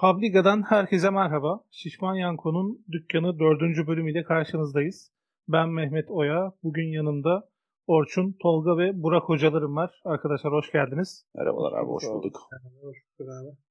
Publiga'dan herkese merhaba. Şişman Yanko'nun dükkanı dördüncü bölümüyle karşınızdayız. Ben Mehmet Oya. Bugün yanımda Orçun, Tolga ve Burak hocalarım var. Arkadaşlar hoş geldiniz. Merhabalar abi, hoş bulduk.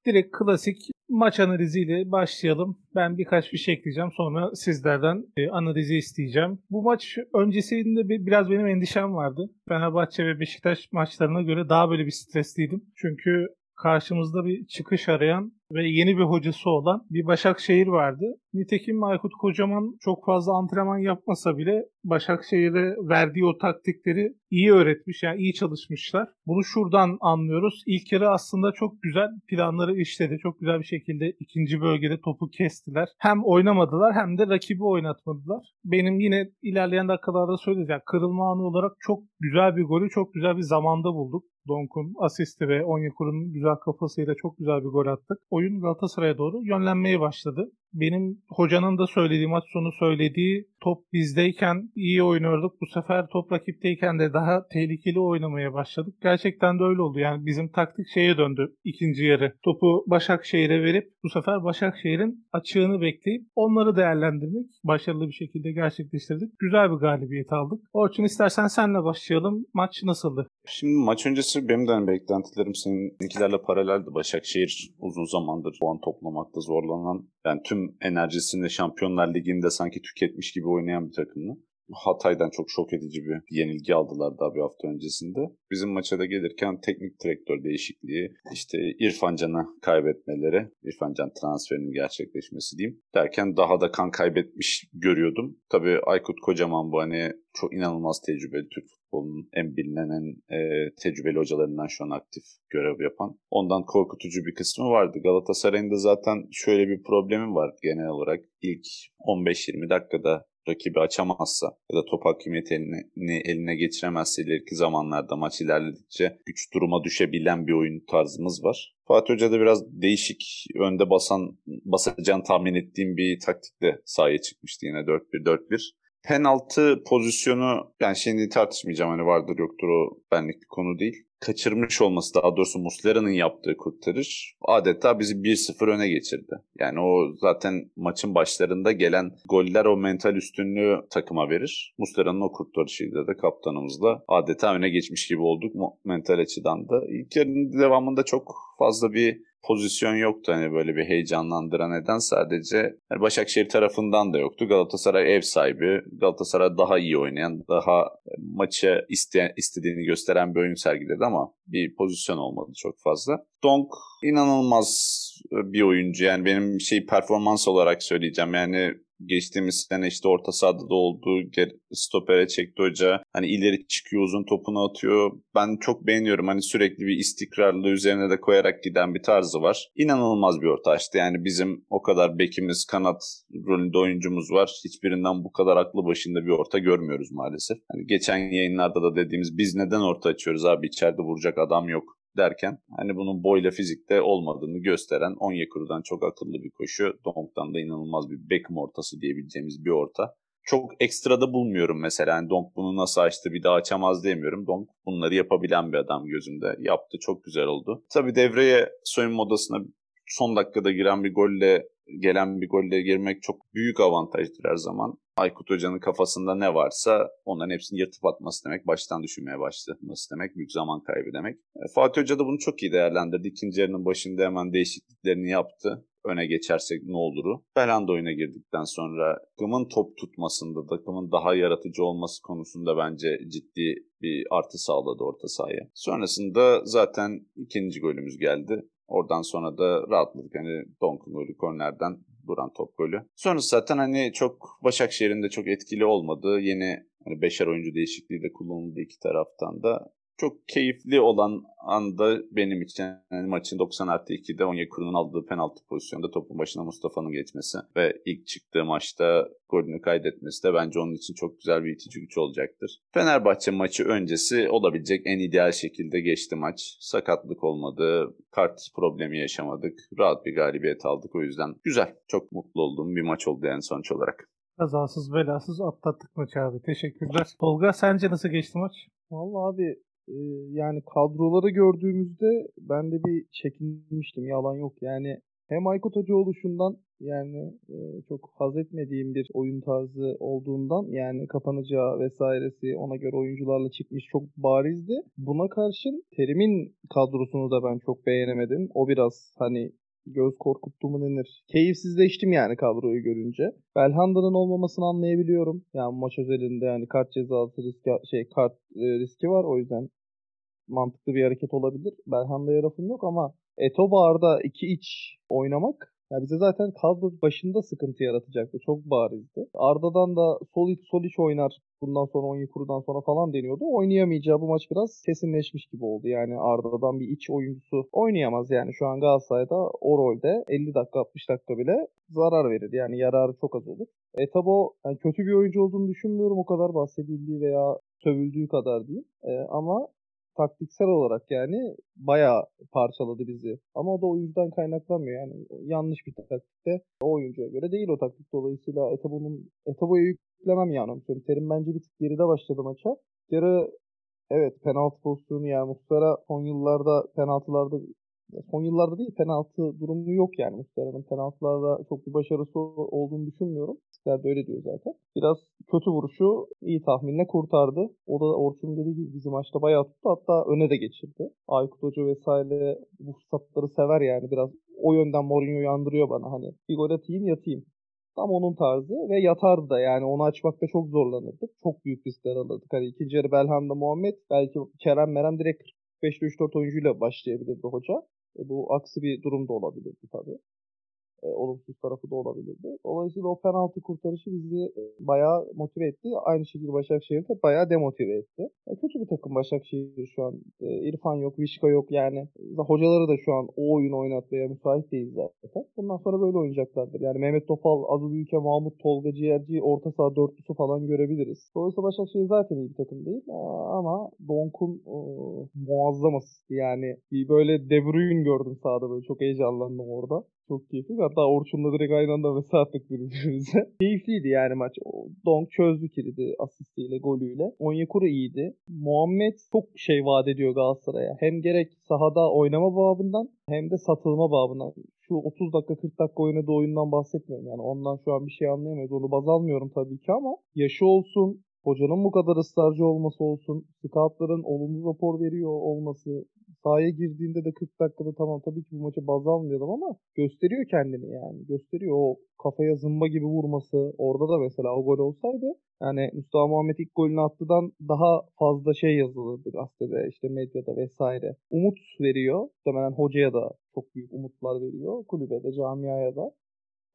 Direkt klasik maç analiziyle başlayalım. Ben birkaç bir şey ekleyeceğim. Sonra sizlerden e, analizi isteyeceğim. Bu maç öncesinde bir, biraz benim endişem vardı. Fenerbahçe ve Beşiktaş maçlarına göre daha böyle bir stresliydim. Çünkü karşımızda bir çıkış arayan ve yeni bir hocası olan bir Başakşehir vardı. Nitekim Aykut Kocaman çok fazla antrenman yapmasa bile Başakşehir'e verdiği o taktikleri iyi öğretmiş. Yani iyi çalışmışlar. Bunu şuradan anlıyoruz. İlk yarı aslında çok güzel planları işledi. Çok güzel bir şekilde ikinci bölgede topu kestiler. Hem oynamadılar hem de rakibi oynatmadılar. Benim yine ilerleyen dakikalarda söyleyeceğim. Kırılma anı olarak çok güzel bir golü çok güzel bir zamanda bulduk. Donk'un asisti ve Onyekuru'nun güzel kafasıyla çok güzel bir gol attık. Oyun Galatasaray'a doğru yönlenmeye başladı benim hocanın da söylediği maç sonu söylediği top bizdeyken iyi oynuyorduk. Bu sefer top rakipteyken de daha tehlikeli oynamaya başladık. Gerçekten de öyle oldu. Yani bizim taktik şeye döndü ikinci yarı. Topu Başakşehir'e verip bu sefer Başakşehir'in açığını bekleyip onları değerlendirmek başarılı bir şekilde gerçekleştirdik. Güzel bir galibiyet aldık. Orçun istersen senle başlayalım. Maç nasıldı? Şimdi maç öncesi benim de hani beklentilerim seninkilerle paraleldi. Başakşehir uzun zamandır puan toplamakta zorlanan yani tüm enerjisini Şampiyonlar Ligi'nde sanki tüketmiş gibi oynayan bir takımdı. Hatay'dan çok şok edici bir yenilgi aldılar daha bir hafta öncesinde. Bizim maça da gelirken teknik direktör değişikliği, işte İrfan Can'ı kaybetmeleri, İrfan Can transferinin gerçekleşmesi diyeyim. Derken daha da kan kaybetmiş görüyordum. Tabii Aykut Kocaman bu hani çok inanılmaz tecrübeli Türk futbolunun en bilinen en e, tecrübeli hocalarından şu an aktif görev yapan. Ondan korkutucu bir kısmı vardı. Galatasaray'ın da zaten şöyle bir problemi var genel olarak. İlk 15-20 dakikada rakibi açamazsa ya da top hakimiyeti eline, eline geçiremezse ileriki zamanlarda maç ilerledikçe güç duruma düşebilen bir oyun tarzımız var. Fatih Hoca da biraz değişik önde basan basacağını tahmin ettiğim bir taktikle sahaya çıkmıştı yine 4-1-4-1 penaltı pozisyonu yani şimdi tartışmayacağım hani vardır yoktur o benlik bir konu değil. Kaçırmış olması daha doğrusu Muslera'nın yaptığı kurtarış adeta bizi 1-0 öne geçirdi. Yani o zaten maçın başlarında gelen goller o mental üstünlüğü takıma verir. Muslera'nın o kurtarışıyla da kaptanımızla adeta öne geçmiş gibi olduk mental açıdan da. İlk yarının devamında çok fazla bir pozisyon yoktu hani böyle bir heyecanlandıran neden sadece yani Başakşehir tarafından da yoktu. Galatasaray ev sahibi, Galatasaray daha iyi oynayan, daha maçı iste, istediğini gösteren bir oyun sergiledi ama bir pozisyon olmadı çok fazla. Donk inanılmaz bir oyuncu yani benim şey performans olarak söyleyeceğim yani geçtiğimiz sene işte orta sahada da olduğu stopere çekti hoca. Hani ileri çıkıyor uzun topunu atıyor. Ben çok beğeniyorum. Hani sürekli bir istikrarlı üzerine de koyarak giden bir tarzı var. İnanılmaz bir orta açtı. Yani bizim o kadar bekimiz, kanat rolünde oyuncumuz var. Hiçbirinden bu kadar aklı başında bir orta görmüyoruz maalesef. Hani geçen yayınlarda da dediğimiz biz neden orta açıyoruz abi içeride vuracak adam yok derken hani bunun boyla fizikte olmadığını gösteren Onyekuru'dan çok akıllı bir koşu. Donk'tan da inanılmaz bir Beckham ortası diyebileceğimiz bir orta. Çok ekstrada bulmuyorum mesela. Yani Donk bunu nasıl açtı bir daha açamaz demiyorum. Donk bunları yapabilen bir adam gözümde. Yaptı çok güzel oldu. Tabii devreye soyunma odasına son dakikada giren bir golle gelen bir golle girmek çok büyük avantajdır her zaman. Aykut Hoca'nın kafasında ne varsa onların hepsini yırtıp atması demek, baştan düşünmeye başlaması demek, büyük zaman kaybı demek. E, Fatih Hoca da bunu çok iyi değerlendirdi. İkinci yarının başında hemen değişikliklerini yaptı. Öne geçersek ne oluru. Belanda oyuna girdikten sonra takımın top tutmasında, takımın daha yaratıcı olması konusunda bence ciddi bir artı sağladı orta sahaya. Sonrasında zaten ikinci golümüz geldi. Oradan sonra da rahatladık. Hani Donk'un golü kornerden duran top golü. Sonrası zaten hani çok Başakşehir'in de çok etkili olmadığı yeni hani beşer oyuncu değişikliği de kullanıldı iki taraftan da çok keyifli olan anda benim için yani maçın 90 artı 2'de Onyekuru'nun aldığı penaltı pozisyonda topun başına Mustafa'nın geçmesi ve ilk çıktığı maçta golünü kaydetmesi de bence onun için çok güzel bir itici güç olacaktır. Fenerbahçe maçı öncesi olabilecek en ideal şekilde geçti maç. Sakatlık olmadı, kart problemi yaşamadık. Rahat bir galibiyet aldık o yüzden güzel. Çok mutlu olduğum bir maç oldu en sonuç olarak. Kazasız belasız atlattık maçı abi. Teşekkürler. Tolga sence nasıl geçti maç? Vallahi abi yani kadroları gördüğümüzde ben de bir çekinmiştim. Yalan yok. Yani hem Aykut Hoca oluşundan yani e, çok haz etmediğim bir oyun tarzı olduğundan yani kapanacağı vesairesi ona göre oyuncularla çıkmış çok barizdi. Buna karşın Terim'in kadrosunu da ben çok beğenemedim. O biraz hani göz korkuttu mu denir. Keyifsizleştim yani kadroyu görünce. Belhanda'nın olmamasını anlayabiliyorum. Yani maç özelinde yani kart cezası riski şey kart e, riski var o yüzden mantıklı bir hareket olabilir. Belhanda'ya lafım yok ama Etobar'da iki iç oynamak ya bize zaten kadro başında sıkıntı yaratacaktı. Çok barizdi. Arda'dan da sol iç sol iç oynar bundan sonra Onyekuru'dan sonra falan deniyordu. Oynayamayacağı bu maç biraz kesinleşmiş gibi oldu. Yani Arda'dan bir iç oyuncusu oynayamaz yani. Şu an Galatasaray'da o rolde 50 dakika 60 dakika bile zarar verir. Yani yararı çok az olur. Etabo yani kötü bir oyuncu olduğunu düşünmüyorum. O kadar bahsedildiği veya sövüldüğü kadar değil. E, ama taktiksel olarak yani bayağı parçaladı bizi. Ama o da oyuncudan kaynaklanmıyor yani. Yanlış bir taktikte o oyuncuya göre değil o taktik. Dolayısıyla Etabo'nun Etabo'ya yüklemem yani. Terim bence bir tık geride başladı maça. Yarı evet penaltı pozisyonu yani Muhtar'a son yıllarda penaltılarda son yıllarda değil penaltı durumu yok yani Muslera'nın penaltılarda çok bir başarısı olduğunu düşünmüyorum. Sizler de öyle diyor zaten. Biraz kötü vuruşu iyi tahminle kurtardı. O da Orçun dediği gibi bizim maçta bayağı tuttu. Hatta öne de geçirdi. Aykut Hoca vesaire bu fırsatları sever yani. Biraz o yönden Mourinho yandırıyor bana. Hani bir gol atayım yatayım. Tam onun tarzı ve yatardı da yani onu açmakta çok zorlanırdık. Çok büyük riskler alırdık. Hani ikinci yarı Belhanda Muhammed belki Kerem Merem direkt 5'te 3-4 oyuncuyla başlayabilirdi hoca. E, bu aksi bir durum da olabilirdi tabii e, olumsuz tarafı da olabilirdi. Dolayısıyla o penaltı kurtarışı bizi e, bayağı motive etti. Aynı şekilde Başakşehir de bayağı demotive etti. E, kötü bir takım Başakşehir şu an. E, İrfan yok, Vişka yok yani. Hocaları da şu an o oyun oynatmaya müsait değil zaten. Bundan sonra böyle oynayacaklardır. Yani Mehmet Topal, Azu Büyüke, Mahmut Tolga, Ciğerci, orta saha dörtlüsü falan görebiliriz. Dolayısıyla Başakşehir zaten iyi bir takım değil. E, ama Donk'un e, muazzam asisti yani. Bir böyle De Bruyne gördüm sahada böyle çok heyecanlandım orada. Çok keyifli. Hatta Orçun'la direkt aynı anda mesaj attık birbirimize. Keyifliydi yani maç. Donk çözdü kilidi asistiyle, golüyle. Onyekuru iyiydi. Muhammed çok şey vaat ediyor Galatasaray'a. Hem gerek sahada oynama babından hem de satılma babından. Şu 30 dakika 40 dakika oynadığı oyundan bahsetmiyorum. Yani ondan şu an bir şey anlayamayız. Onu baz almıyorum tabii ki ama yaşı olsun, hocanın bu kadar ısrarcı olması olsun, scoutların olumlu rapor veriyor olması, sahaya girdiğinde de 40 dakikada tamam tabii ki bu maçı baz almayalım ama gösteriyor kendini yani. Gösteriyor o kafaya zımba gibi vurması. Orada da mesela o gol olsaydı yani Mustafa Muhammed ilk golünü attıdan daha fazla şey yazılırdı gazetede işte medyada vesaire. Umut veriyor. Muhtemelen hocaya da çok büyük umutlar veriyor. Kulübe de camiaya da.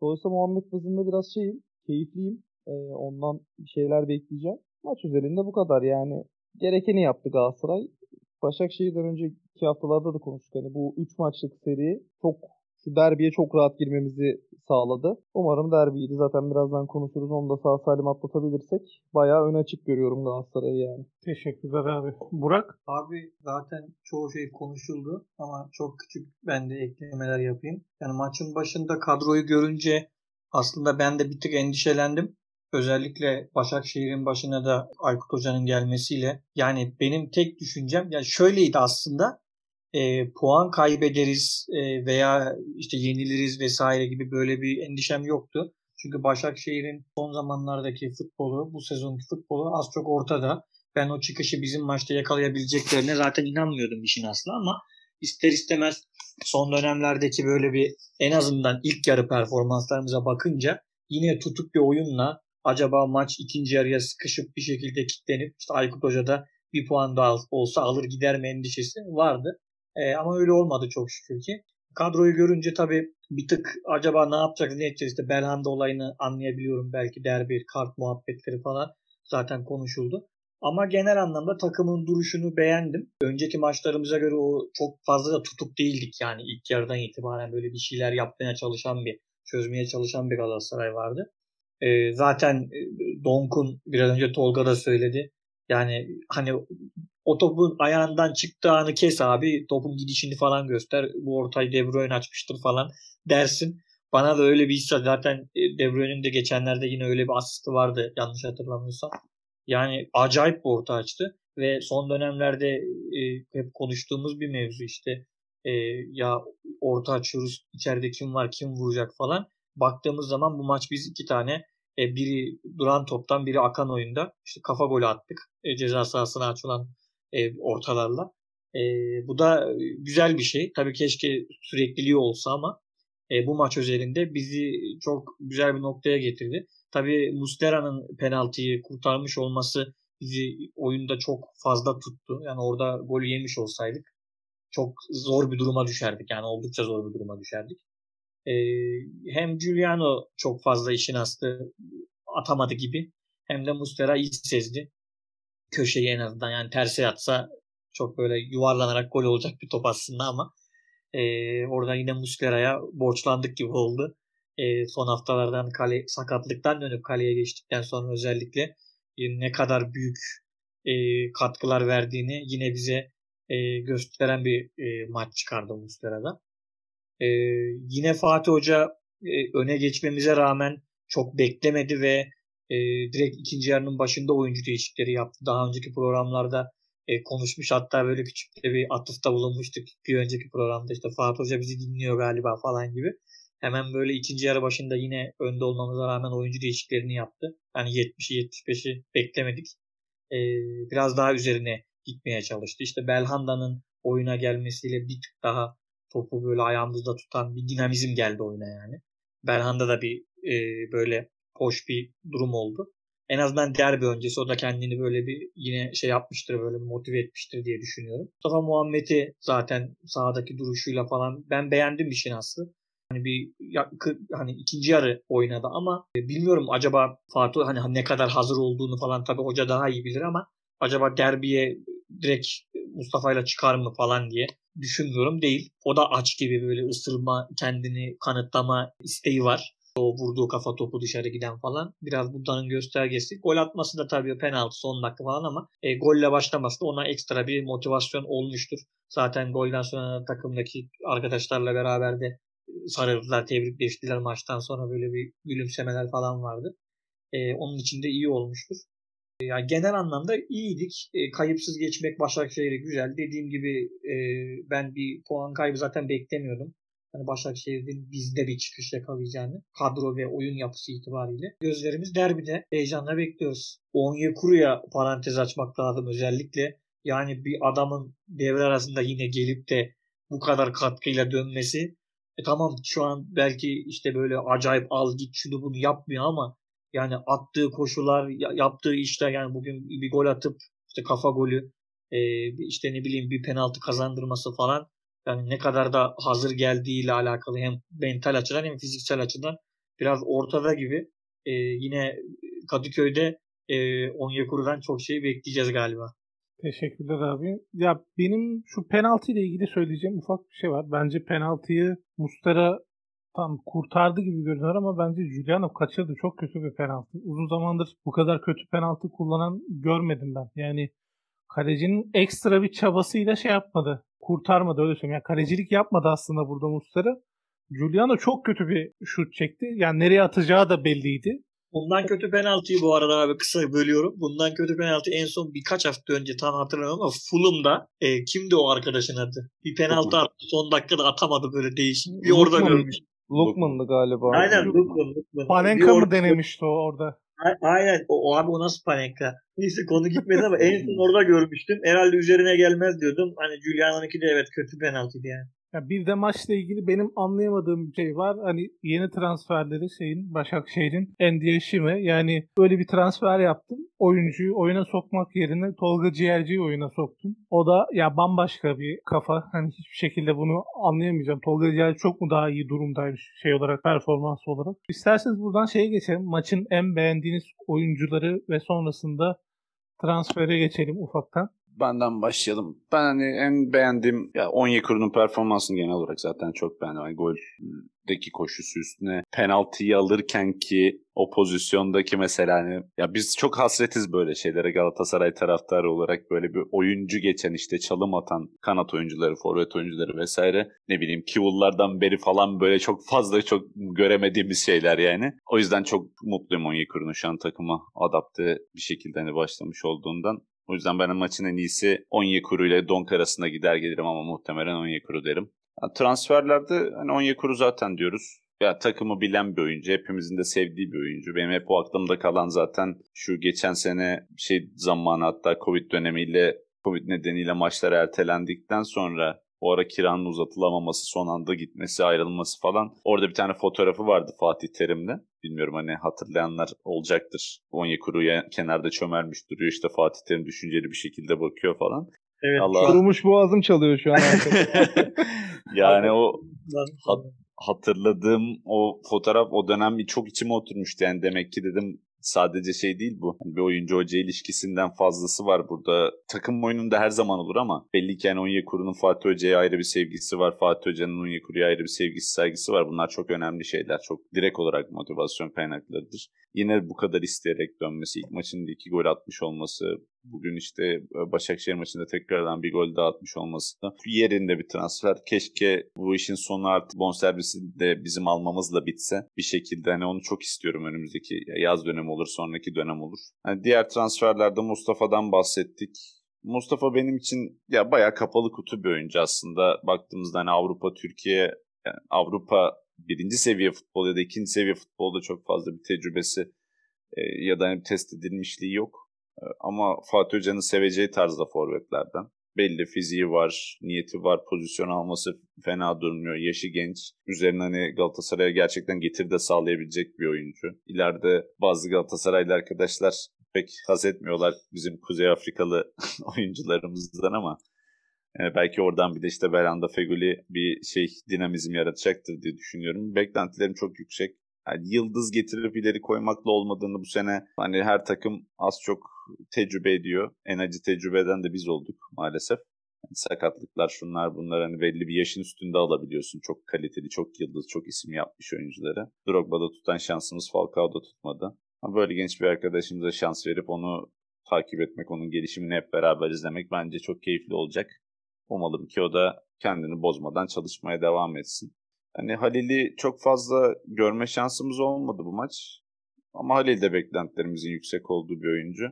Dolayısıyla Muhammed bazında biraz şeyim, keyifliyim. Ee, ondan bir şeyler bekleyeceğim. Maç üzerinde bu kadar yani. Gerekeni yaptı Galatasaray. Başakşehir'den önceki haftalarda da konuştuk. Hani bu 3 maçlık seri çok şu derbiye çok rahat girmemizi sağladı. Umarım derbiydi. Zaten birazdan konuşuruz. Onu da sağ salim atlatabilirsek bayağı ön açık görüyorum Galatasaray'ı yani. Teşekkürler abi. Burak? Abi zaten çoğu şey konuşuldu ama çok küçük ben de eklemeler yapayım. Yani maçın başında kadroyu görünce aslında ben de bir tık endişelendim. Özellikle Başakşehir'in başına da Aykut Hoca'nın gelmesiyle. Yani benim tek düşüncem yani şöyleydi aslında. E, puan kaybederiz e, veya işte yeniliriz vesaire gibi böyle bir endişem yoktu. Çünkü Başakşehir'in son zamanlardaki futbolu, bu sezonki futbolu az çok ortada. Ben o çıkışı bizim maçta yakalayabileceklerine zaten inanmıyordum işin aslı ama ister istemez son dönemlerdeki böyle bir en azından ilk yarı performanslarımıza bakınca yine tutuk bir oyunla acaba maç ikinci yarıya sıkışıp bir şekilde kilitlenip işte Aykut Hoca da bir puan daha olsa alır gider mi endişesi vardı. E, ama öyle olmadı çok şükür ki. Kadroyu görünce tabii bir tık acaba ne yapacağız ne edeceğiz işte Belhanda olayını anlayabiliyorum belki derbi kart muhabbetleri falan zaten konuşuldu. Ama genel anlamda takımın duruşunu beğendim. Önceki maçlarımıza göre o çok fazla da tutuk değildik yani ilk yarıdan itibaren böyle bir şeyler yapmaya çalışan bir, çözmeye çalışan bir Galatasaray vardı. E, zaten Donk'un biraz önce Tolga da söyledi. Yani hani o topun ayağından çıktığı anı kes abi. Topun gidişini falan göster. Bu ortayı De Bruyne açmıştır falan dersin. Bana da öyle bir his zaten e, De Bruyne'in de geçenlerde yine öyle bir asisti vardı yanlış hatırlamıyorsam. Yani acayip bir orta açtı ve son dönemlerde e, hep konuştuğumuz bir mevzu işte e, ya orta açıyoruz. İçeride kim var kim vuracak falan. Baktığımız zaman bu maç biz iki tane e, biri duran toptan biri akan oyunda işte kafa golü attık. E, ceza sahasına açılan e, ortalarla. E, bu da güzel bir şey. Tabii keşke sürekliliği olsa ama e, bu maç özelinde bizi çok güzel bir noktaya getirdi. Tabii Mustera'nın penaltıyı kurtarmış olması bizi oyunda çok fazla tuttu. Yani orada golü yemiş olsaydık çok zor bir duruma düşerdik. Yani oldukça zor bir duruma düşerdik. Ee, hem Giuliano çok fazla işin astı atamadı gibi hem de Mustera iyi sezdi. Köşeyi en azından yani terse atsa çok böyle yuvarlanarak gol olacak bir top aslında ama e, orada yine Muslera'ya borçlandık gibi oldu. E, son haftalardan kale sakatlıktan dönüp kaleye geçtikten sonra özellikle e, ne kadar büyük e, katkılar verdiğini yine bize e, gösteren bir e, maç çıkardı Muslera'da. E, yine Fatih Hoca e, öne geçmemize rağmen çok beklemedi ve e, direkt ikinci yarının başında oyuncu değişikleri yaptı. Daha önceki programlarda e, konuşmuş hatta böyle küçük bir atıfta bulunmuştuk bir önceki programda işte Fatih Hoca bizi dinliyor galiba falan gibi. Hemen böyle ikinci yarı başında yine önde olmamıza rağmen oyuncu değişiklerini yaptı. Yani 70'i 75'i beklemedik. E, biraz daha üzerine gitmeye çalıştı. İşte Belhanda'nın oyuna gelmesiyle bir tık daha topu böyle ayağımızda tutan bir dinamizm geldi oyuna yani. Belhanda da bir e, böyle hoş bir durum oldu. En azından derbi öncesi o da kendini böyle bir yine şey yapmıştır böyle motive etmiştir diye düşünüyorum. Mustafa Muhammed'i zaten sahadaki duruşuyla falan ben beğendim işin aslı. Hani bir hani ikinci yarı oynadı ama bilmiyorum acaba Fatih hani ne kadar hazır olduğunu falan tabii hoca daha iyi bilir ama acaba derbiye direkt Mustafa ile çıkar mı falan diye düşünmüyorum değil. O da aç gibi böyle ısırma, kendini kanıtlama isteği var. O vurduğu kafa topu dışarı giden falan. Biraz bunların göstergesi. Gol atması da tabii penaltı son dakika falan ama e, golle başlaması da ona ekstra bir motivasyon olmuştur. Zaten golden sonra takımdaki arkadaşlarla beraber de sarıldılar, tebrikleştiler maçtan sonra böyle bir gülümsemeler falan vardı. E, onun için de iyi olmuştur. Yani genel anlamda iyiydik. E, kayıpsız geçmek Başakşehir'e güzel. Dediğim gibi e, ben bir puan kaybı zaten beklemiyordum. Hani Başakşehir'in bizde bir çıkış yakalayacağını kadro ve oyun yapısı itibariyle. Gözlerimiz derbide. Heyecanla bekliyoruz. Onyekuru'ya parantez açmak lazım özellikle. Yani bir adamın devre arasında yine gelip de bu kadar katkıyla dönmesi. E tamam şu an belki işte böyle acayip al git şunu bunu yapmıyor ama yani attığı koşular, yaptığı işler yani bugün bir gol atıp işte kafa golü, e, işte ne bileyim bir penaltı kazandırması falan yani ne kadar da hazır geldiğiyle alakalı hem mental açıdan hem fiziksel açıdan biraz ortada gibi. E, yine Kadıköy'de e, Onyekuru'dan çok şey bekleyeceğiz galiba. Teşekkürler abi. Ya benim şu penaltı ile ilgili söyleyeceğim ufak bir şey var. Bence penaltıyı Mustara tam kurtardı gibi görünüyor ama bence Giuliano kaçırdı. Çok kötü bir penaltı. Uzun zamandır bu kadar kötü penaltı kullanan görmedim ben. Yani kalecinin ekstra bir çabasıyla şey yapmadı. Kurtarmadı öyle söyleyeyim. Yani kalecilik yapmadı aslında burada Mustara. Giuliano çok kötü bir şut çekti. Yani nereye atacağı da belliydi. Bundan kötü penaltıyı bu arada abi kısa bölüyorum. Bundan kötü penaltı en son birkaç hafta önce tam hatırlamıyorum ama Fulham'da e, kimdi o arkadaşın adı? Bir penaltı attı son dakikada atamadı böyle değişik. Bir orada görmüş. Lukman'dı galiba. Aynen Lukman. Lukman. Panenka mı denemişti o orada? Aynen. O, o abi o nasıl Panenka? Neyse konu gitmedi ama en son orada görmüştüm. Herhalde üzerine gelmez diyordum. Hani Giuliano'nunki de evet kötü penaltıydı yani. Ya bir de maçla ilgili benim anlayamadığım bir şey var. Hani yeni transferleri şeyin Başakşehir'in Endiyeşime yani böyle bir transfer yaptım. Oyuncuyu oyuna sokmak yerine Tolga Ciğerci'yi oyuna soktum. O da ya bambaşka bir kafa. Hani hiçbir şekilde bunu anlayamayacağım. Tolga Ciğerci çok mu daha iyi durumdaymış şey olarak performans olarak. İsterseniz buradan şeye geçelim. Maçın en beğendiğiniz oyuncuları ve sonrasında transfere geçelim ufaktan benden başlayalım. Ben hani en beğendiğim ya Onyekuru'nun performansını genel olarak zaten çok beğendim. Yani goldeki koşusu üstüne penaltıyı alırken ki o pozisyondaki mesela hani ya biz çok hasretiz böyle şeylere Galatasaray taraftarı olarak böyle bir oyuncu geçen işte çalım atan kanat oyuncuları, forvet oyuncuları vesaire ne bileyim Kivullardan beri falan böyle çok fazla çok göremediğimiz şeyler yani. O yüzden çok mutluyum Onyekuru'nun şu an takıma adapte bir şekilde hani başlamış olduğundan. O yüzden ben maçın en iyisi Onyekuru ile Donk arasında gider gelirim ama muhtemelen Onyekuru derim. Yani transferlerde hani Onyekuru zaten diyoruz. Ya takımı bilen bir oyuncu, hepimizin de sevdiği bir oyuncu. Benim hep o aklımda kalan zaten şu geçen sene şey zamanı hatta Covid dönemiyle Covid nedeniyle maçlar ertelendikten sonra o ara kiranın uzatılamaması, son anda gitmesi, ayrılması falan. Orada bir tane fotoğrafı vardı Fatih Terim'le. Bilmiyorum hani hatırlayanlar olacaktır. Onyekuru'ya kenarda çömelmiş duruyor. İşte Fatih Terim düşünceli bir şekilde bakıyor falan. Evet. Allah... Kurumuş boğazım çalıyor şu an. yani o hat, hatırladığım o fotoğraf o dönem çok içime oturmuştu. Yani demek ki dedim sadece şey değil bu. Hani bir oyuncu hoca ilişkisinden fazlası var burada. Takım oyununda her zaman olur ama belli ki yani Onyekuru'nun Fatih Hoca'ya ayrı bir sevgisi var. Fatih Hoca'nın Onyekuru'ya ayrı bir sevgisi saygısı var. Bunlar çok önemli şeyler. Çok direkt olarak motivasyon kaynaklarıdır. Yine bu kadar isteyerek dönmesi, ilk maçında iki gol atmış olması, bugün işte e, Başakşehir maçında tekrardan bir gol daha atmış olması da yerinde bir transfer. Keşke bu işin sonu artık bonservisi de bizim almamızla bitse. Bir şekilde hani onu çok istiyorum önümüzdeki yaz dönemi olur, sonraki dönem olur. Yani diğer transferlerde Mustafa'dan bahsettik. Mustafa benim için ya bayağı kapalı kutu bir oyuncu aslında. Baktığımızda hani Avrupa, Türkiye, yani Avrupa birinci seviye futbol ya da ikinci seviye futbolda çok fazla bir tecrübesi e, ya da hani test edilmişliği yok. E, ama Fatih Hoca'nın seveceği tarzda forvetlerden. Belli fiziği var, niyeti var, pozisyon alması fena durmuyor. Yaşı genç. Üzerine hani Galatasaray'a gerçekten getir de sağlayabilecek bir oyuncu. İleride bazı Galatasaraylı arkadaşlar pek haz etmiyorlar bizim Kuzey Afrikalı oyuncularımızdan ama e, belki oradan bir de işte Belanda Feguli bir şey dinamizm yaratacaktır diye düşünüyorum. Beklentilerim çok yüksek. Yani yıldız getirip ileri koymakla olmadığını bu sene hani her takım az çok tecrübe ediyor. En acı tecrübe eden de biz olduk maalesef. Yani sakatlıklar şunlar bunlar hani belli bir yaşın üstünde alabiliyorsun. Çok kaliteli, çok yıldız, çok isim yapmış oyuncuları. Drogba'da tutan şansımız Falcao'da tutmadı. Ama böyle genç bir arkadaşımıza şans verip onu takip etmek, onun gelişimini hep beraber izlemek bence çok keyifli olacak. Umalım ki o da kendini bozmadan çalışmaya devam etsin. Hani Halil'i çok fazla görme şansımız olmadı bu maç. Ama Halil de beklentilerimizin yüksek olduğu bir oyuncu.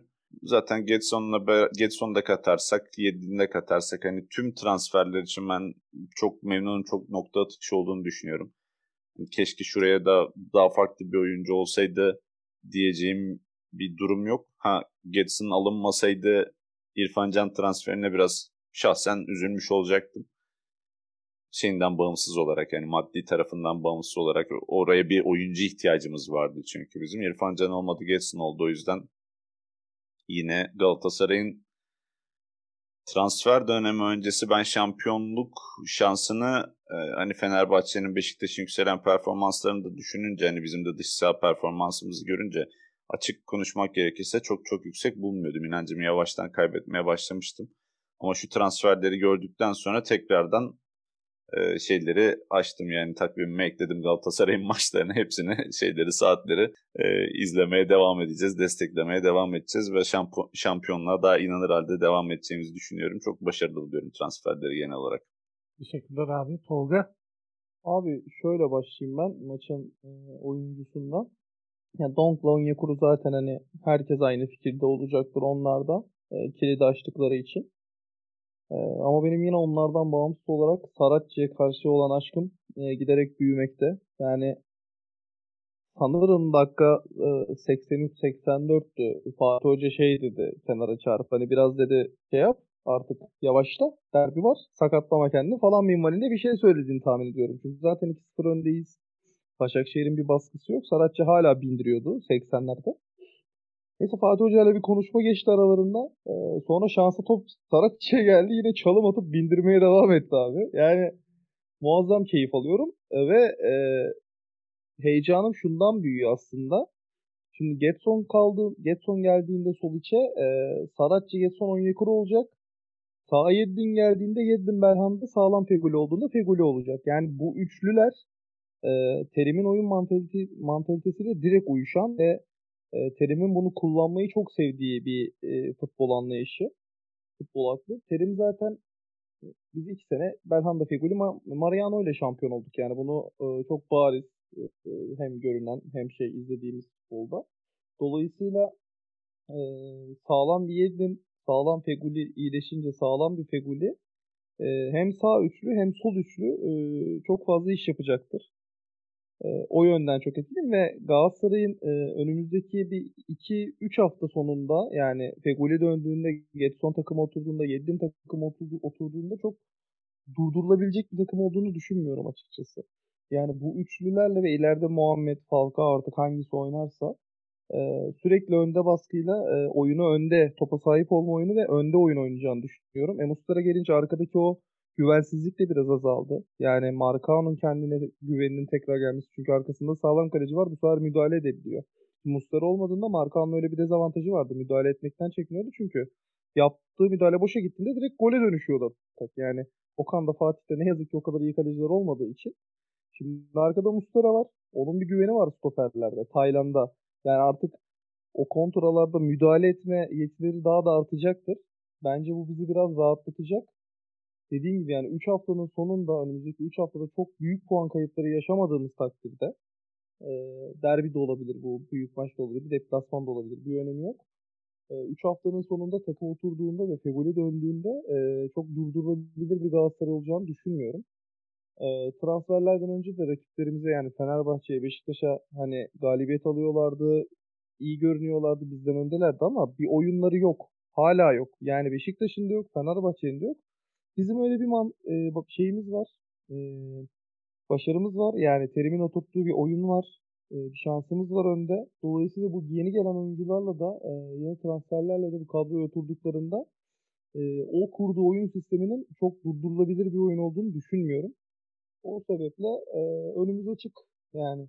Zaten Getson'la Getson'u da katarsak, Yedlin'i katarsak hani tüm transferler için ben çok memnunum, çok nokta atışı olduğunu düşünüyorum. Keşke şuraya da daha farklı bir oyuncu olsaydı diyeceğim bir durum yok. Ha Getson alınmasaydı İrfan Can transferine biraz şahsen üzülmüş olacaktım. Şeyinden bağımsız olarak yani maddi tarafından bağımsız olarak oraya bir oyuncu ihtiyacımız vardı çünkü bizim. İrfan Can olmadı Getson oldu o yüzden yine Galatasaray'ın transfer dönemi öncesi ben şampiyonluk şansını e, hani Fenerbahçe'nin Beşiktaş'ın yükselen performanslarını da düşününce hani bizim de dış performansımızı görünce açık konuşmak gerekirse çok çok yüksek bulmuyordum. İnancımı yavaştan kaybetmeye başlamıştım. Ama şu transferleri gördükten sonra tekrardan e, şeyleri açtım yani takvimime ekledim Galatasaray'ın maçlarını hepsini şeyleri saatleri e, izlemeye devam edeceğiz desteklemeye devam edeceğiz ve şampiyon, şampiyonluğa daha inanır halde devam edeceğimizi düşünüyorum çok başarılı buluyorum transferleri genel olarak. Teşekkürler abi Tolga. Abi şöyle başlayayım ben maçın e, oyuncusundan. Yani Donk'la Onyekuru zaten hani herkes aynı fikirde olacaktır onlarda e, kilidi açtıkları için. Ee, ama benim yine onlardan bağımsız olarak Saratçı'ya karşı olan aşkım e, giderek büyümekte. Yani sanırım dakika e, 83-84'tü. Fatih Hoca şey dedi kenara çağırıp hani biraz dedi şey yap artık yavaşla derbi var sakatlama kendini falan minvalinde bir şey söylediğini tahmin ediyorum. Çünkü zaten 2-0 öndeyiz. Başakşehir'in bir baskısı yok. Saratçı hala bindiriyordu 80'lerde. Neyse Fatih Hoca ile bir konuşma geçti aralarında. Ee, sonra şansa top Saratçı'ya geldi. Yine çalım atıp bindirmeye devam etti abi. Yani muazzam keyif alıyorum. Ee, ve e, heyecanım şundan büyüyor aslında. Şimdi Getson kaldı. Getson geldiğinde sol içe e, Saratçı Getson Onyekuru olacak. Sağ Yeddin geldiğinde Yeddin Belhan'da sağlam Feguli olduğunda Feguli olacak. Yani bu üçlüler e, Terim'in oyun mantalitesi, mantalitesiyle direkt uyuşan ve e, Terim'in bunu kullanmayı çok sevdiği bir e, futbol anlayışı. Futbol aklı. Terim zaten e, biz iki sene Belhanda Feguli Mariano ile şampiyon olduk. Yani bunu e, çok bariz e, e, hem görünen hem şey izlediğimiz futbolda. Dolayısıyla e, sağlam bir Yedlin, sağlam Feguli iyileşince sağlam bir Feguli e, hem sağ üçlü hem sol üçlü e, çok fazla iş yapacaktır. E, o yönden çok etkiliyim ve Galatasaray'ın e, önümüzdeki bir 2-3 hafta sonunda yani Feguli döndüğünde, Getson takım oturduğunda, Yedlin takım oturdu, oturduğunda çok durdurulabilecek bir takım olduğunu düşünmüyorum açıkçası. Yani bu üçlülerle ve ileride Muhammed, Falcao artık hangisi oynarsa e, sürekli önde baskıyla e, oyunu önde, topa sahip olma oyunu ve önde oyun oynayacağını düşünüyorum. E Mustara gelince arkadaki o güvensizlik de biraz azaldı. Yani Marcao'nun kendine güveninin tekrar gelmesi. Çünkü arkasında sağlam kaleci var. Bu sefer müdahale edebiliyor. Mustara olmadığında Marcao'nun öyle bir dezavantajı vardı. Müdahale etmekten çekiniyordu çünkü yaptığı müdahale boşa gittiğinde direkt gole dönüşüyordu atak. Yani Okan da Fatih'te ne yazık ki o kadar iyi kaleciler olmadığı için. Şimdi arkada Mustara var. Onun bir güveni var stoperlerde. Tayland'a. Yani artık o kontralarda müdahale etme yetileri daha da artacaktır. Bence bu bizi biraz rahatlatacak. Dediğim gibi yani 3 haftanın sonunda önümüzdeki 3 haftada çok büyük puan kayıpları yaşamadığımız takdirde e, derbi de olabilir bu, büyük maç da olabilir, deplasman da olabilir. Bir önemi yok. 3 haftanın sonunda takım oturduğunda ve Fegoli döndüğünde e, çok durdurulabilir bir Galatasaray olacağını düşünmüyorum. E, transferlerden önce de rakiplerimize yani Fenerbahçe'ye, Beşiktaş'a hani galibiyet alıyorlardı, iyi görünüyorlardı, bizden öndelerdi ama bir oyunları yok. Hala yok. Yani Beşiktaş'ın da yok, Fenerbahçe'nin de yok. Bizim öyle bir man, e, şeyimiz var. E, başarımız var. Yani Terim'in oturttuğu bir oyun var. E, bir şansımız var önde. Dolayısıyla bu yeni gelen oyuncularla da e, yeni transferlerle de bu kadroya oturduklarında e, o kurduğu oyun sisteminin çok durdurulabilir bir oyun olduğunu düşünmüyorum. O sebeple e, önümüz açık. Yani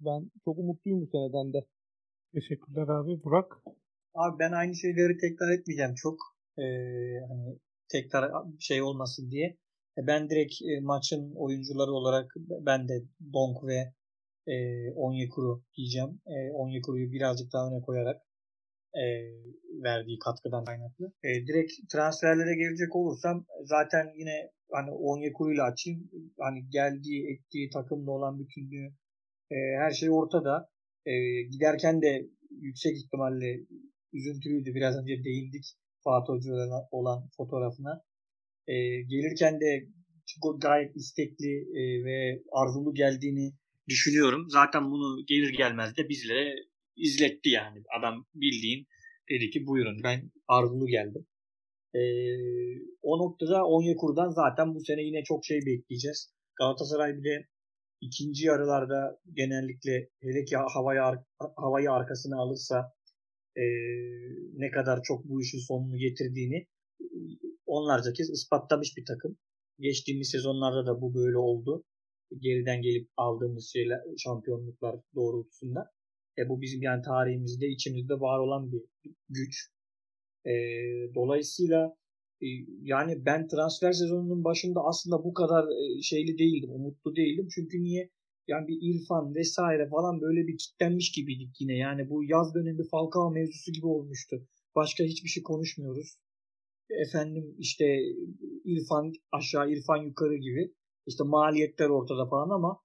ben çok umutluyum bu seneden de. Teşekkürler abi. Burak? Abi ben aynı şeyleri tekrar etmeyeceğim çok. Ee, hani tekrar şey olmasın diye. E, ben direkt e, maçın oyuncuları olarak ben de Donk ve e, Onyekuru diyeceğim. E, Onyekuru'yu birazcık daha öne koyarak e, verdiği katkıdan kaynaklı. E, direkt transferlere gelecek olursam zaten yine hani Onyekuru ile açayım. Hani geldiği ettiği takımda olan bütünlüğü e, her şey ortada. E, giderken de yüksek ihtimalle üzüntülüydü. Biraz önce değindik Fatih Hoca'yla olan fotoğrafına. E, gelirken de gayet istekli e, ve arzulu geldiğini düşünüyorum. Zaten bunu gelir gelmez de bizlere izletti yani. Adam bildiğin dedi ki buyurun ben arzulu geldim. Ee, o noktada Onyekuru'dan zaten bu sene yine çok şey bekleyeceğiz. Galatasaray bir de ikinci yarılarda genellikle hele ki havayı, havayı arkasına alırsa e, ne kadar çok bu işin sonunu getirdiğini onlarca kez ispatlamış bir takım. Geçtiğimiz sezonlarda da bu böyle oldu geriden gelip aldığımız şeyler şampiyonluklar doğrultusunda. E, bu bizim yani tarihimizde içimizde var olan bir güç. E, dolayısıyla e, yani ben transfer sezonunun başında aslında bu kadar e, şeyli değildim, umutlu değildim. Çünkü niye? Yani bir İrfan vesaire falan böyle bir kitlenmiş gibiydik yine. Yani bu yaz dönemi Falcao mevzusu gibi olmuştu. Başka hiçbir şey konuşmuyoruz. Efendim işte İrfan aşağı, İrfan yukarı gibi. İşte maliyetler ortada falan ama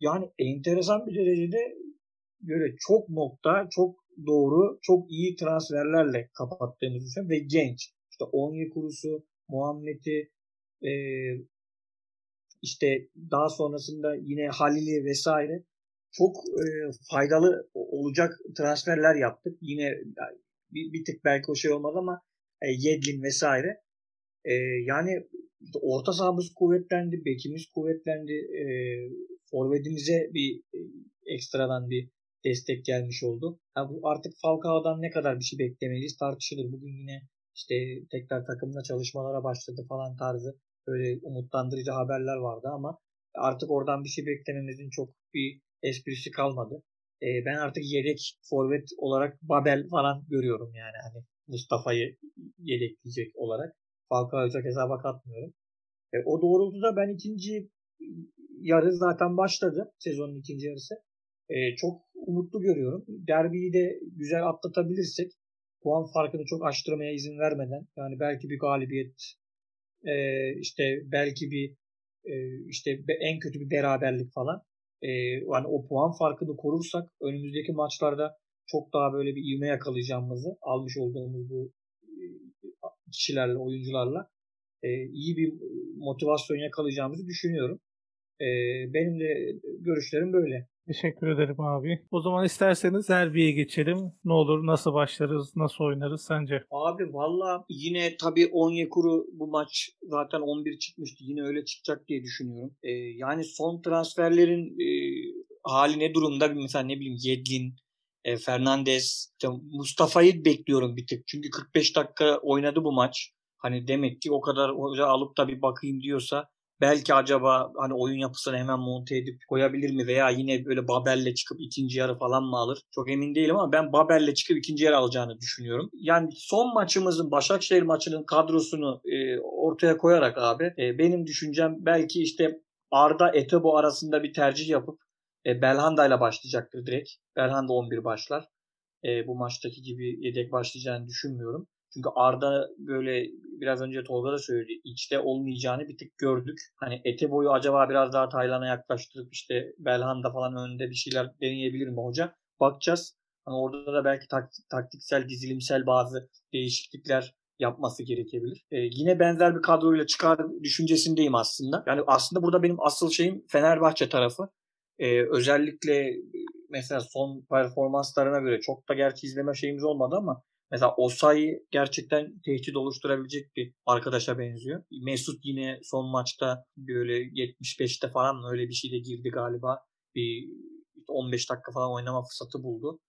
yani enteresan bir derecede böyle çok nokta, çok doğru, çok iyi transferlerle kapattığımızı düşünüyorum ve genç. İşte Onyekuru'su, Muhammed'i, e, işte daha sonrasında yine Halil'i vesaire çok e, faydalı olacak transferler yaptık. Yine bir, bir tık belki o şey olmadı ama e, Yedlin vesaire. E, yani orta sahamız kuvvetlendi, bekimiz kuvvetlendi. E, forvetimize bir e, ekstradan bir destek gelmiş oldu. Yani bu artık Falcao'dan ne kadar bir şey beklemeliyiz tartışılır. Bugün yine işte tekrar takımla çalışmalara başladı falan tarzı böyle umutlandırıcı haberler vardı ama artık oradan bir şey beklememizin çok bir esprisi kalmadı. E, ben artık yedek forvet olarak Babel falan görüyorum yani hani Mustafa'yı yedekleyecek olarak. Falcao'yu çok hesaba katmıyorum. E, o doğrultuda ben ikinci yarı zaten başladı. Sezonun ikinci yarısı. E, çok umutlu görüyorum. Derbiyi de güzel atlatabilirsek puan farkını çok aştırmaya izin vermeden yani belki bir galibiyet e, işte belki bir e, işte en kötü bir beraberlik falan e, yani o puan farkını korursak önümüzdeki maçlarda çok daha böyle bir ivme yakalayacağımızı almış olduğumuz bu kişilerle, oyuncularla e, iyi bir motivasyon yakalayacağımızı düşünüyorum. E, benim de görüşlerim böyle. Teşekkür ederim abi. O zaman isterseniz Derbi'ye geçelim. Ne olur, nasıl başlarız, nasıl oynarız sence? Abi valla yine tabii Onyekuru bu maç zaten 11 çıkmıştı. Yine öyle çıkacak diye düşünüyorum. Ee, yani son transferlerin e, hali ne durumda? Mesela ne bileyim Yedlin, e, Fernandez, işte Mustafa'yı bekliyorum bir tık. Çünkü 45 dakika oynadı bu maç. Hani demek ki o kadar hoca alıp da bir bakayım diyorsa belki acaba hani oyun yapısını hemen monte edip koyabilir mi veya yine böyle Babel'le çıkıp ikinci yarı falan mı alır? Çok emin değilim ama ben Babel'le çıkıp ikinci yarı alacağını düşünüyorum. Yani son maçımızın Başakşehir maçının kadrosunu e, ortaya koyarak abi e, benim düşüncem belki işte Arda Etebo arasında bir tercih yapıp e, Belhanda ile başlayacaktır direkt. Belhanda 11 başlar. E, bu maçtaki gibi yedek başlayacağını düşünmüyorum. Çünkü Arda böyle biraz önce Tolga da söyledi. içte olmayacağını bir tık gördük. Hani ete boyu acaba biraz daha Taylan'a yaklaştırıp işte Belhanda falan önünde bir şeyler deneyebilir mi hoca? Bakacağız. Hani orada da belki taktik, taktiksel, dizilimsel bazı değişiklikler yapması gerekebilir. Ee, yine benzer bir kadroyla çıkar düşüncesindeyim aslında. Yani aslında burada benim asıl şeyim Fenerbahçe tarafı. Ee, özellikle mesela son performanslarına göre çok da gerçi izleme şeyimiz olmadı ama Mesela Osayi gerçekten tehdit oluşturabilecek bir arkadaşa benziyor. Mesut yine son maçta böyle 75'te falan öyle bir şeyde girdi galiba. Bir 15 dakika falan oynama fırsatı buldu.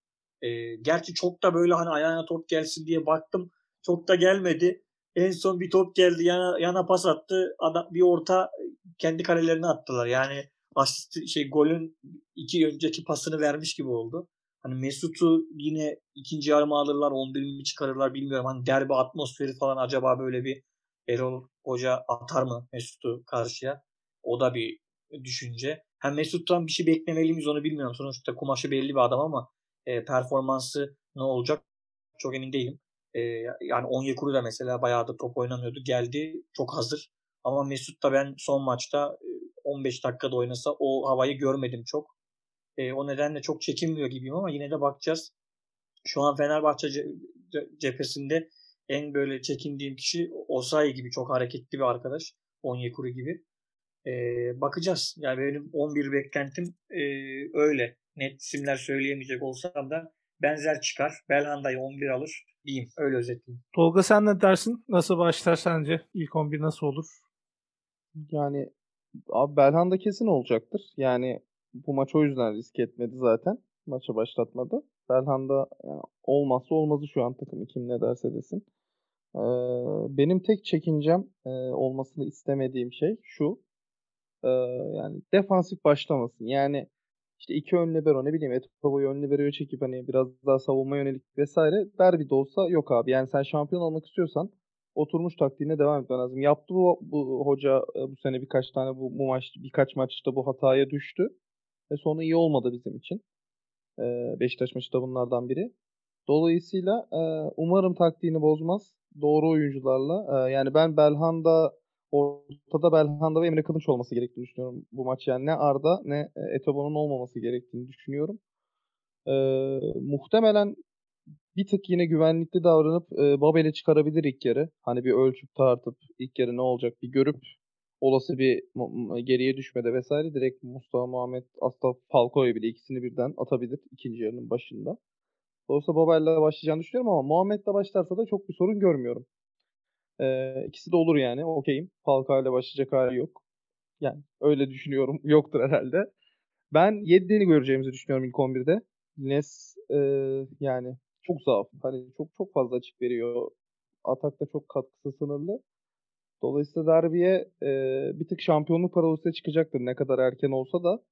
E, gerçi çok da böyle hani ayağına top gelsin diye baktım. Çok da gelmedi. En son bir top geldi yana, yana pas attı. Adam, bir orta kendi kalelerine attılar. Yani asist şey golün iki önceki pasını vermiş gibi oldu. Hani Mesut'u yine ikinci yarıma alırlar, 11 mi çıkarırlar bilmiyorum. Hani derbi atmosferi falan acaba böyle bir Erol Hoca atar mı Mesut'u karşıya? O da bir düşünce. Hem Mesut'tan bir şey beklemeli miyiz onu bilmiyorum. Sonuçta kumaşı belli bir adam ama e, performansı ne olacak çok emin değilim. E, yani Onyekuru da mesela bayağı da top oynamıyordu. Geldi çok hazır. Ama Mesut da ben son maçta 15 dakikada oynasa o havayı görmedim çok. E, o nedenle çok çekinmiyor gibiyim ama yine de bakacağız. Şu an Fenerbahçe cephesinde en böyle çekindiğim kişi Osayi gibi çok hareketli bir arkadaş. Onyekuru gibi. E, bakacağız. Yani benim 11 beklentim e, öyle. Net isimler söyleyemeyecek olsam da benzer çıkar. Belhanda'yı 11 alır diyeyim. Öyle özetleyeyim. Tolga sen ne dersin? Nasıl başlar sence? İlk 11 nasıl olur? Yani abi Belhanda kesin olacaktır. Yani bu maç o yüzden risk etmedi zaten. Maça başlatmadı. Belhanda yani olmazsa olmazı şu an takım kim ne derse desin. Ee, benim tek çekincem e, olmasını istemediğim şey şu. E, yani defansif başlamasın. Yani işte iki ön libero ne bileyim Etobo'yu ön libero'ya çekip hani biraz daha savunma yönelik vesaire derbi de olsa yok abi. Yani sen şampiyon olmak istiyorsan oturmuş taktiğine devam etmen lazım. Yaptı bu, bu hoca bu sene birkaç tane bu, bu maç birkaç maçta bu hataya düştü. Ve sonu iyi olmadı bizim için. Ee, Beşiktaş maçı da bunlardan biri. Dolayısıyla e, umarım taktiğini bozmaz. Doğru oyuncularla. E, yani ben Belhanda ortada Belhanda ve Emre Kılınç olması gerektiğini düşünüyorum bu maç. Yani ne Arda ne Etobo'nun olmaması gerektiğini düşünüyorum. E, muhtemelen bir tık yine güvenlikli davranıp e, Babel'i çıkarabilir ilk yarı. Hani bir ölçüp tartıp ilk yarı ne olacak bir görüp olası bir geriye düşmede vesaire direkt Mustafa Muhammed Asta Falco'yu bile ikisini birden atabilir ikinci yarının başında. Dolayısıyla Babel'le başlayacağını düşünüyorum ama Muhammed'le başlarsa da çok bir sorun görmüyorum. Ee, ikisi de olur yani okeyim. Falcao ile başlayacak hali yok. Yani öyle düşünüyorum. Yoktur herhalde. Ben 7'ni göreceğimizi düşünüyorum ilk 11'de. Nes e, yani çok zaaf. Hani çok çok fazla açık veriyor. Atakta çok katkısı sınırlı. Dolayısıyla derbiye e, bir tık şampiyonluk parolasıyla çıkacaktır ne kadar erken olsa da.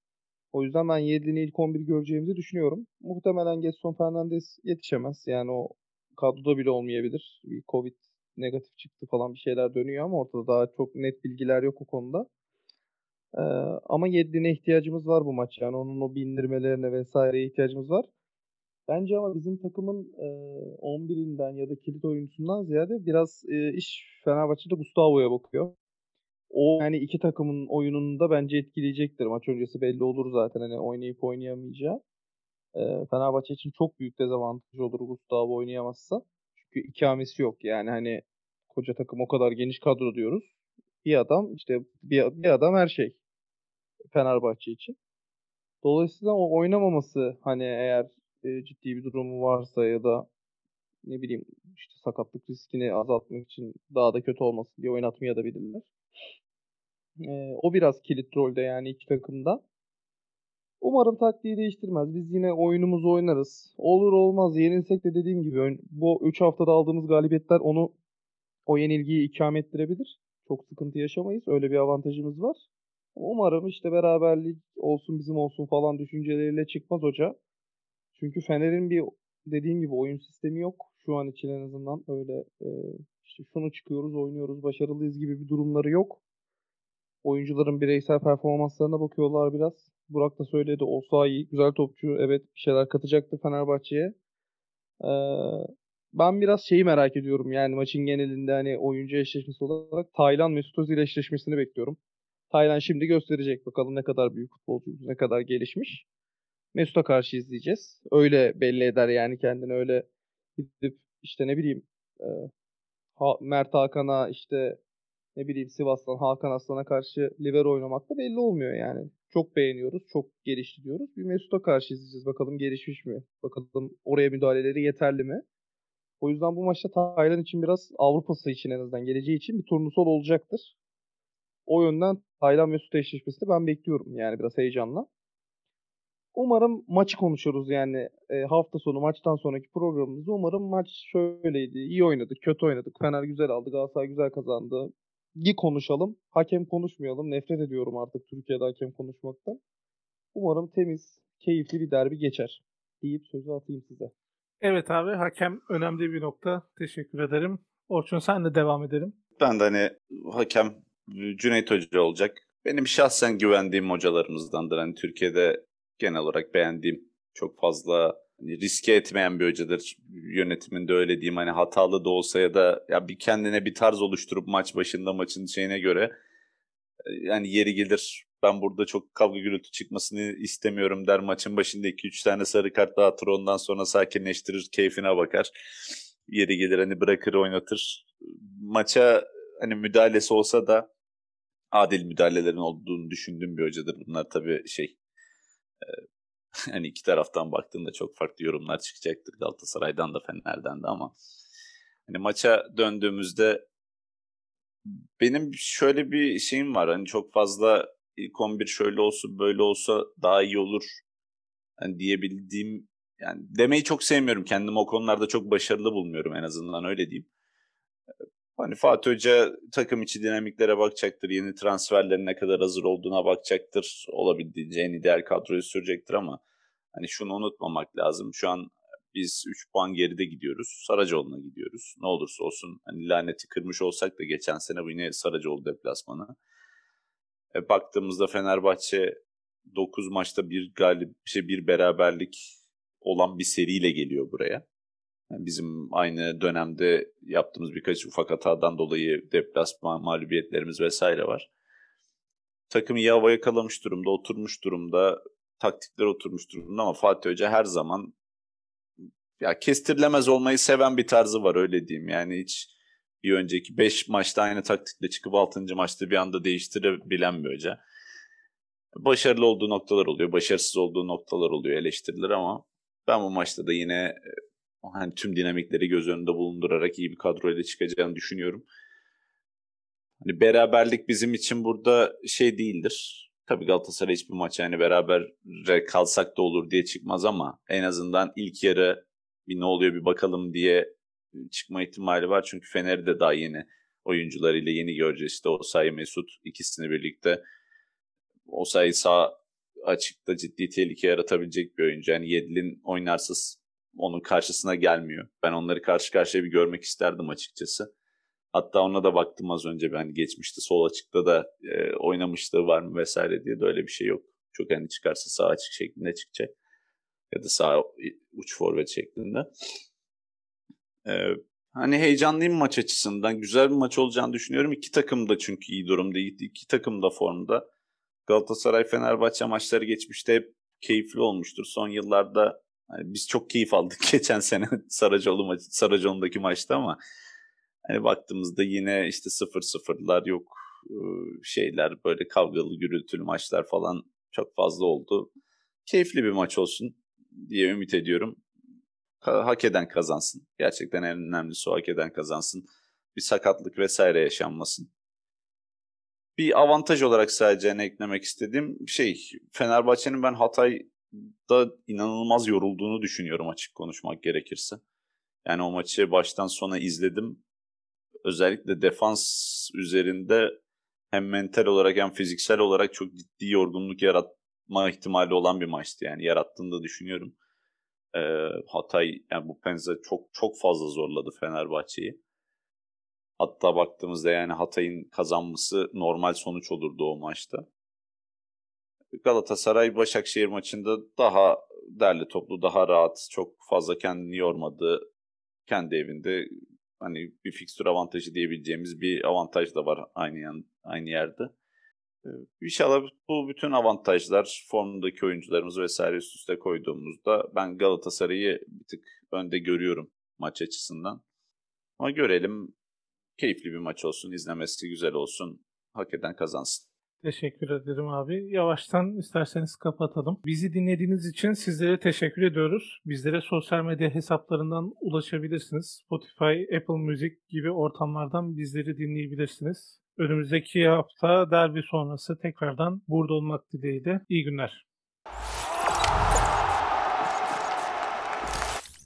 O yüzden ben 7'ni ilk 11 göreceğimizi düşünüyorum. Muhtemelen Gerson Fernandez yetişemez. Yani o kadroda bile olmayabilir. Bir Covid negatif çıktı falan bir şeyler dönüyor ama ortada daha çok net bilgiler yok o konuda. Ee, ama 7'ine ihtiyacımız var bu maç. Yani onun o bindirmelerine vesaireye ihtiyacımız var. Bence ama bizim takımın e, 11'inden ya da kilit oyuncusundan ziyade biraz e, iş Fenerbahçe'de Gustavo'ya bakıyor. O yani iki takımın oyununu da bence etkileyecektir. Maç öncesi belli olur zaten hani oynayıp oynayamayacağı. E, Fenerbahçe için çok büyük dezavantaj olur Gustavo oynayamazsa. Çünkü ikamesi yok yani hani Koca takım o kadar geniş kadro diyoruz. Bir adam işte bir, bir adam her şey. Fenerbahçe için. Dolayısıyla o oynamaması hani eğer e, ciddi bir durumu varsa ya da ne bileyim işte sakatlık riskini azaltmak için daha da kötü olmasın diye oynatmaya da bilirler. E, o biraz kilit rolde yani iki takımda. Umarım taktiği değiştirmez. Biz yine oyunumuzu oynarız. Olur olmaz yenilsek de dediğim gibi bu 3 haftada aldığımız galibiyetler onu o yenilgiyi ikame ettirebilir. Çok sıkıntı yaşamayız. Öyle bir avantajımız var. Umarım işte beraberlik olsun bizim olsun falan düşünceleriyle çıkmaz hoca. Çünkü Fener'in bir dediğim gibi oyun sistemi yok. Şu an için en azından öyle e, işte şunu çıkıyoruz, oynuyoruz, başarılıyız gibi bir durumları yok. Oyuncuların bireysel performanslarına bakıyorlar biraz. Burak da söyledi. Osayi güzel topçu. Evet bir şeyler katacaktır Fenerbahçe'ye. Ee, ben biraz şeyi merak ediyorum. Yani maçın genelinde hani oyuncu eşleşmesi olarak Taylan Mesut Özil eşleşmesini bekliyorum. Taylan şimdi gösterecek bakalım ne kadar büyük futbolcuyuz, ne kadar gelişmiş. Mesut'a karşı izleyeceğiz. Öyle belli eder yani kendini öyle gidip işte ne bileyim e, ha, Mert Hakan'a işte ne bileyim Sivas'tan Hakan Aslan'a karşı libero oynamak da belli olmuyor yani. Çok beğeniyoruz, çok gelişti diyoruz. Bir Mesut'a karşı izleyeceğiz. Bakalım gelişmiş mi? Bakalım oraya müdahaleleri yeterli mi? O yüzden bu maçta Taylan için biraz Avrupa'sı için en azından geleceği için bir turnusol olacaktır. O yönden Taylan Mesut eşleşmesini ben bekliyorum yani biraz heyecanla. Umarım maçı konuşuruz yani e, hafta sonu maçtan sonraki programımızda. Umarım maç şöyleydi. İyi oynadık, kötü oynadık. Fener güzel aldı, Galatasaray güzel kazandı. Bir konuşalım. Hakem konuşmayalım. Nefret ediyorum artık Türkiye'de hakem konuşmaktan. Umarım temiz, keyifli bir derbi geçer deyip sözü atayım size. Evet abi hakem önemli bir nokta. Teşekkür ederim. Orçun sen de devam edelim. Ben de hani hakem Cüneyt Hoca olacak. Benim şahsen güvendiğim hocalarımızdandır. Hani Türkiye'de genel olarak beğendiğim çok fazla hani riske etmeyen bir hocadır. Yönetiminde öyle diyeyim hani hatalı da olsa ya da ya bir kendine bir tarz oluşturup maç başında maçın şeyine göre yani yeri gelir ben burada çok kavga gürültü çıkmasını istemiyorum der maçın başında 2-3 tane sarı kart dağıtır ondan sonra sakinleştirir keyfine bakar. Yeri gelir hani bırakır oynatır. Maça hani müdahalesi olsa da adil müdahalelerin olduğunu düşündüğüm bir hocadır. Bunlar tabii şey hani iki taraftan baktığında çok farklı yorumlar çıkacaktır Galatasaray'dan da Fener'den de ama hani maça döndüğümüzde benim şöyle bir şeyim var hani çok fazla ilk 11 şöyle olsun böyle olsa daha iyi olur hani diyebildiğim yani demeyi çok sevmiyorum. Kendimi o konularda çok başarılı bulmuyorum en azından öyle diyeyim. Hani Fatih Hoca takım içi dinamiklere bakacaktır. Yeni transferlerin ne kadar hazır olduğuna bakacaktır. Olabildiğince en ideal kadroyu sürecektir ama hani şunu unutmamak lazım. Şu an biz 3 puan geride gidiyoruz. Saracoğlu'na gidiyoruz. Ne olursa olsun hani laneti kırmış olsak da geçen sene bu yine Saracoğlu deplasmanı. E, baktığımızda Fenerbahçe 9 maçta bir galip, şey bir beraberlik olan bir seriyle geliyor buraya. Bizim aynı dönemde yaptığımız birkaç ufak hatadan dolayı deplasman mağlubiyetlerimiz vesaire var. Takım iyi yakalamış durumda, oturmuş durumda, taktikler oturmuş durumda ama Fatih Hoca her zaman ya kestirilemez olmayı seven bir tarzı var öyle diyeyim. Yani hiç bir önceki 5 maçta aynı taktikle çıkıp 6. maçta bir anda değiştirebilen bir hoca. Başarılı olduğu noktalar oluyor, başarısız olduğu noktalar oluyor, eleştirilir ama ben bu maçta da yine hani tüm dinamikleri göz önünde bulundurarak iyi bir kadroyla çıkacağını düşünüyorum. Hani beraberlik bizim için burada şey değildir. Tabii Galatasaray hiçbir maç yani beraber kalsak da olur diye çıkmaz ama en azından ilk yarı bir ne oluyor bir bakalım diye çıkma ihtimali var. Çünkü Fener'i de daha yeni oyuncularıyla yeni göreceğiz. İşte Osayi Mesut ikisini birlikte. Osayi sağ açıkta ciddi tehlike yaratabilecek bir oyuncu. Yani Yedlin oynarsız onun karşısına gelmiyor. Ben onları karşı karşıya bir görmek isterdim açıkçası. Hatta ona da baktım az önce ben geçmişti sol açıkta da e, oynamışlığı var mı vesaire diye de öyle bir şey yok. Çok hani çıkarsa sağ açık şeklinde çıkacak. Ya da sağ uç forvet şeklinde. Ee, hani heyecanlıyım maç açısından. Güzel bir maç olacağını düşünüyorum. İki takım da çünkü iyi durumda. İki takım da formda. Galatasaray Fenerbahçe maçları geçmişte hep keyifli olmuştur. Son yıllarda hani biz çok keyif aldık geçen sene Saracoğlu maçı, Saracoğlu'ndaki maçta ama Hani baktığımızda yine işte 0-0'lar yok e, şeyler böyle kavgalı gürültülü maçlar falan çok fazla oldu. Keyifli bir maç olsun diye ümit ediyorum. Hak eden kazansın. Gerçekten en önemlisi o hak eden kazansın. Bir sakatlık vesaire yaşanmasın. Bir avantaj olarak sadece ne eklemek istediğim şey Fenerbahçe'nin ben Hatay'da inanılmaz yorulduğunu düşünüyorum açık konuşmak gerekirse. Yani o maçı baştan sona izledim. Özellikle defans üzerinde hem mental olarak hem fiziksel olarak çok ciddi yorgunluk yaratma ihtimali olan bir maçtı. Yani yarattığını da düşünüyorum. Ee, Hatay yani bu Penza çok çok fazla zorladı Fenerbahçe'yi. Hatta baktığımızda yani Hatay'ın kazanması normal sonuç olurdu o maçta. Galatasaray Başakşehir maçında daha derli toplu, daha rahat, çok fazla kendini yormadı. Kendi evinde hani bir fikstür avantajı diyebileceğimiz bir avantaj da var aynı yan, aynı yerde. Ee, İnşallah bu bütün avantajlar formdaki oyuncularımız vesaire üst üste koyduğumuzda ben Galatasaray'ı bir tık önde görüyorum maç açısından. Ama görelim keyifli bir maç olsun, izlemesi güzel olsun, hak eden kazansın. Teşekkür ederim abi. Yavaştan isterseniz kapatalım. Bizi dinlediğiniz için sizlere teşekkür ediyoruz. Bizlere sosyal medya hesaplarından ulaşabilirsiniz. Spotify, Apple Music gibi ortamlardan bizleri dinleyebilirsiniz. Önümüzdeki hafta derbi sonrası tekrardan burada olmak dileğiyle. İyi günler.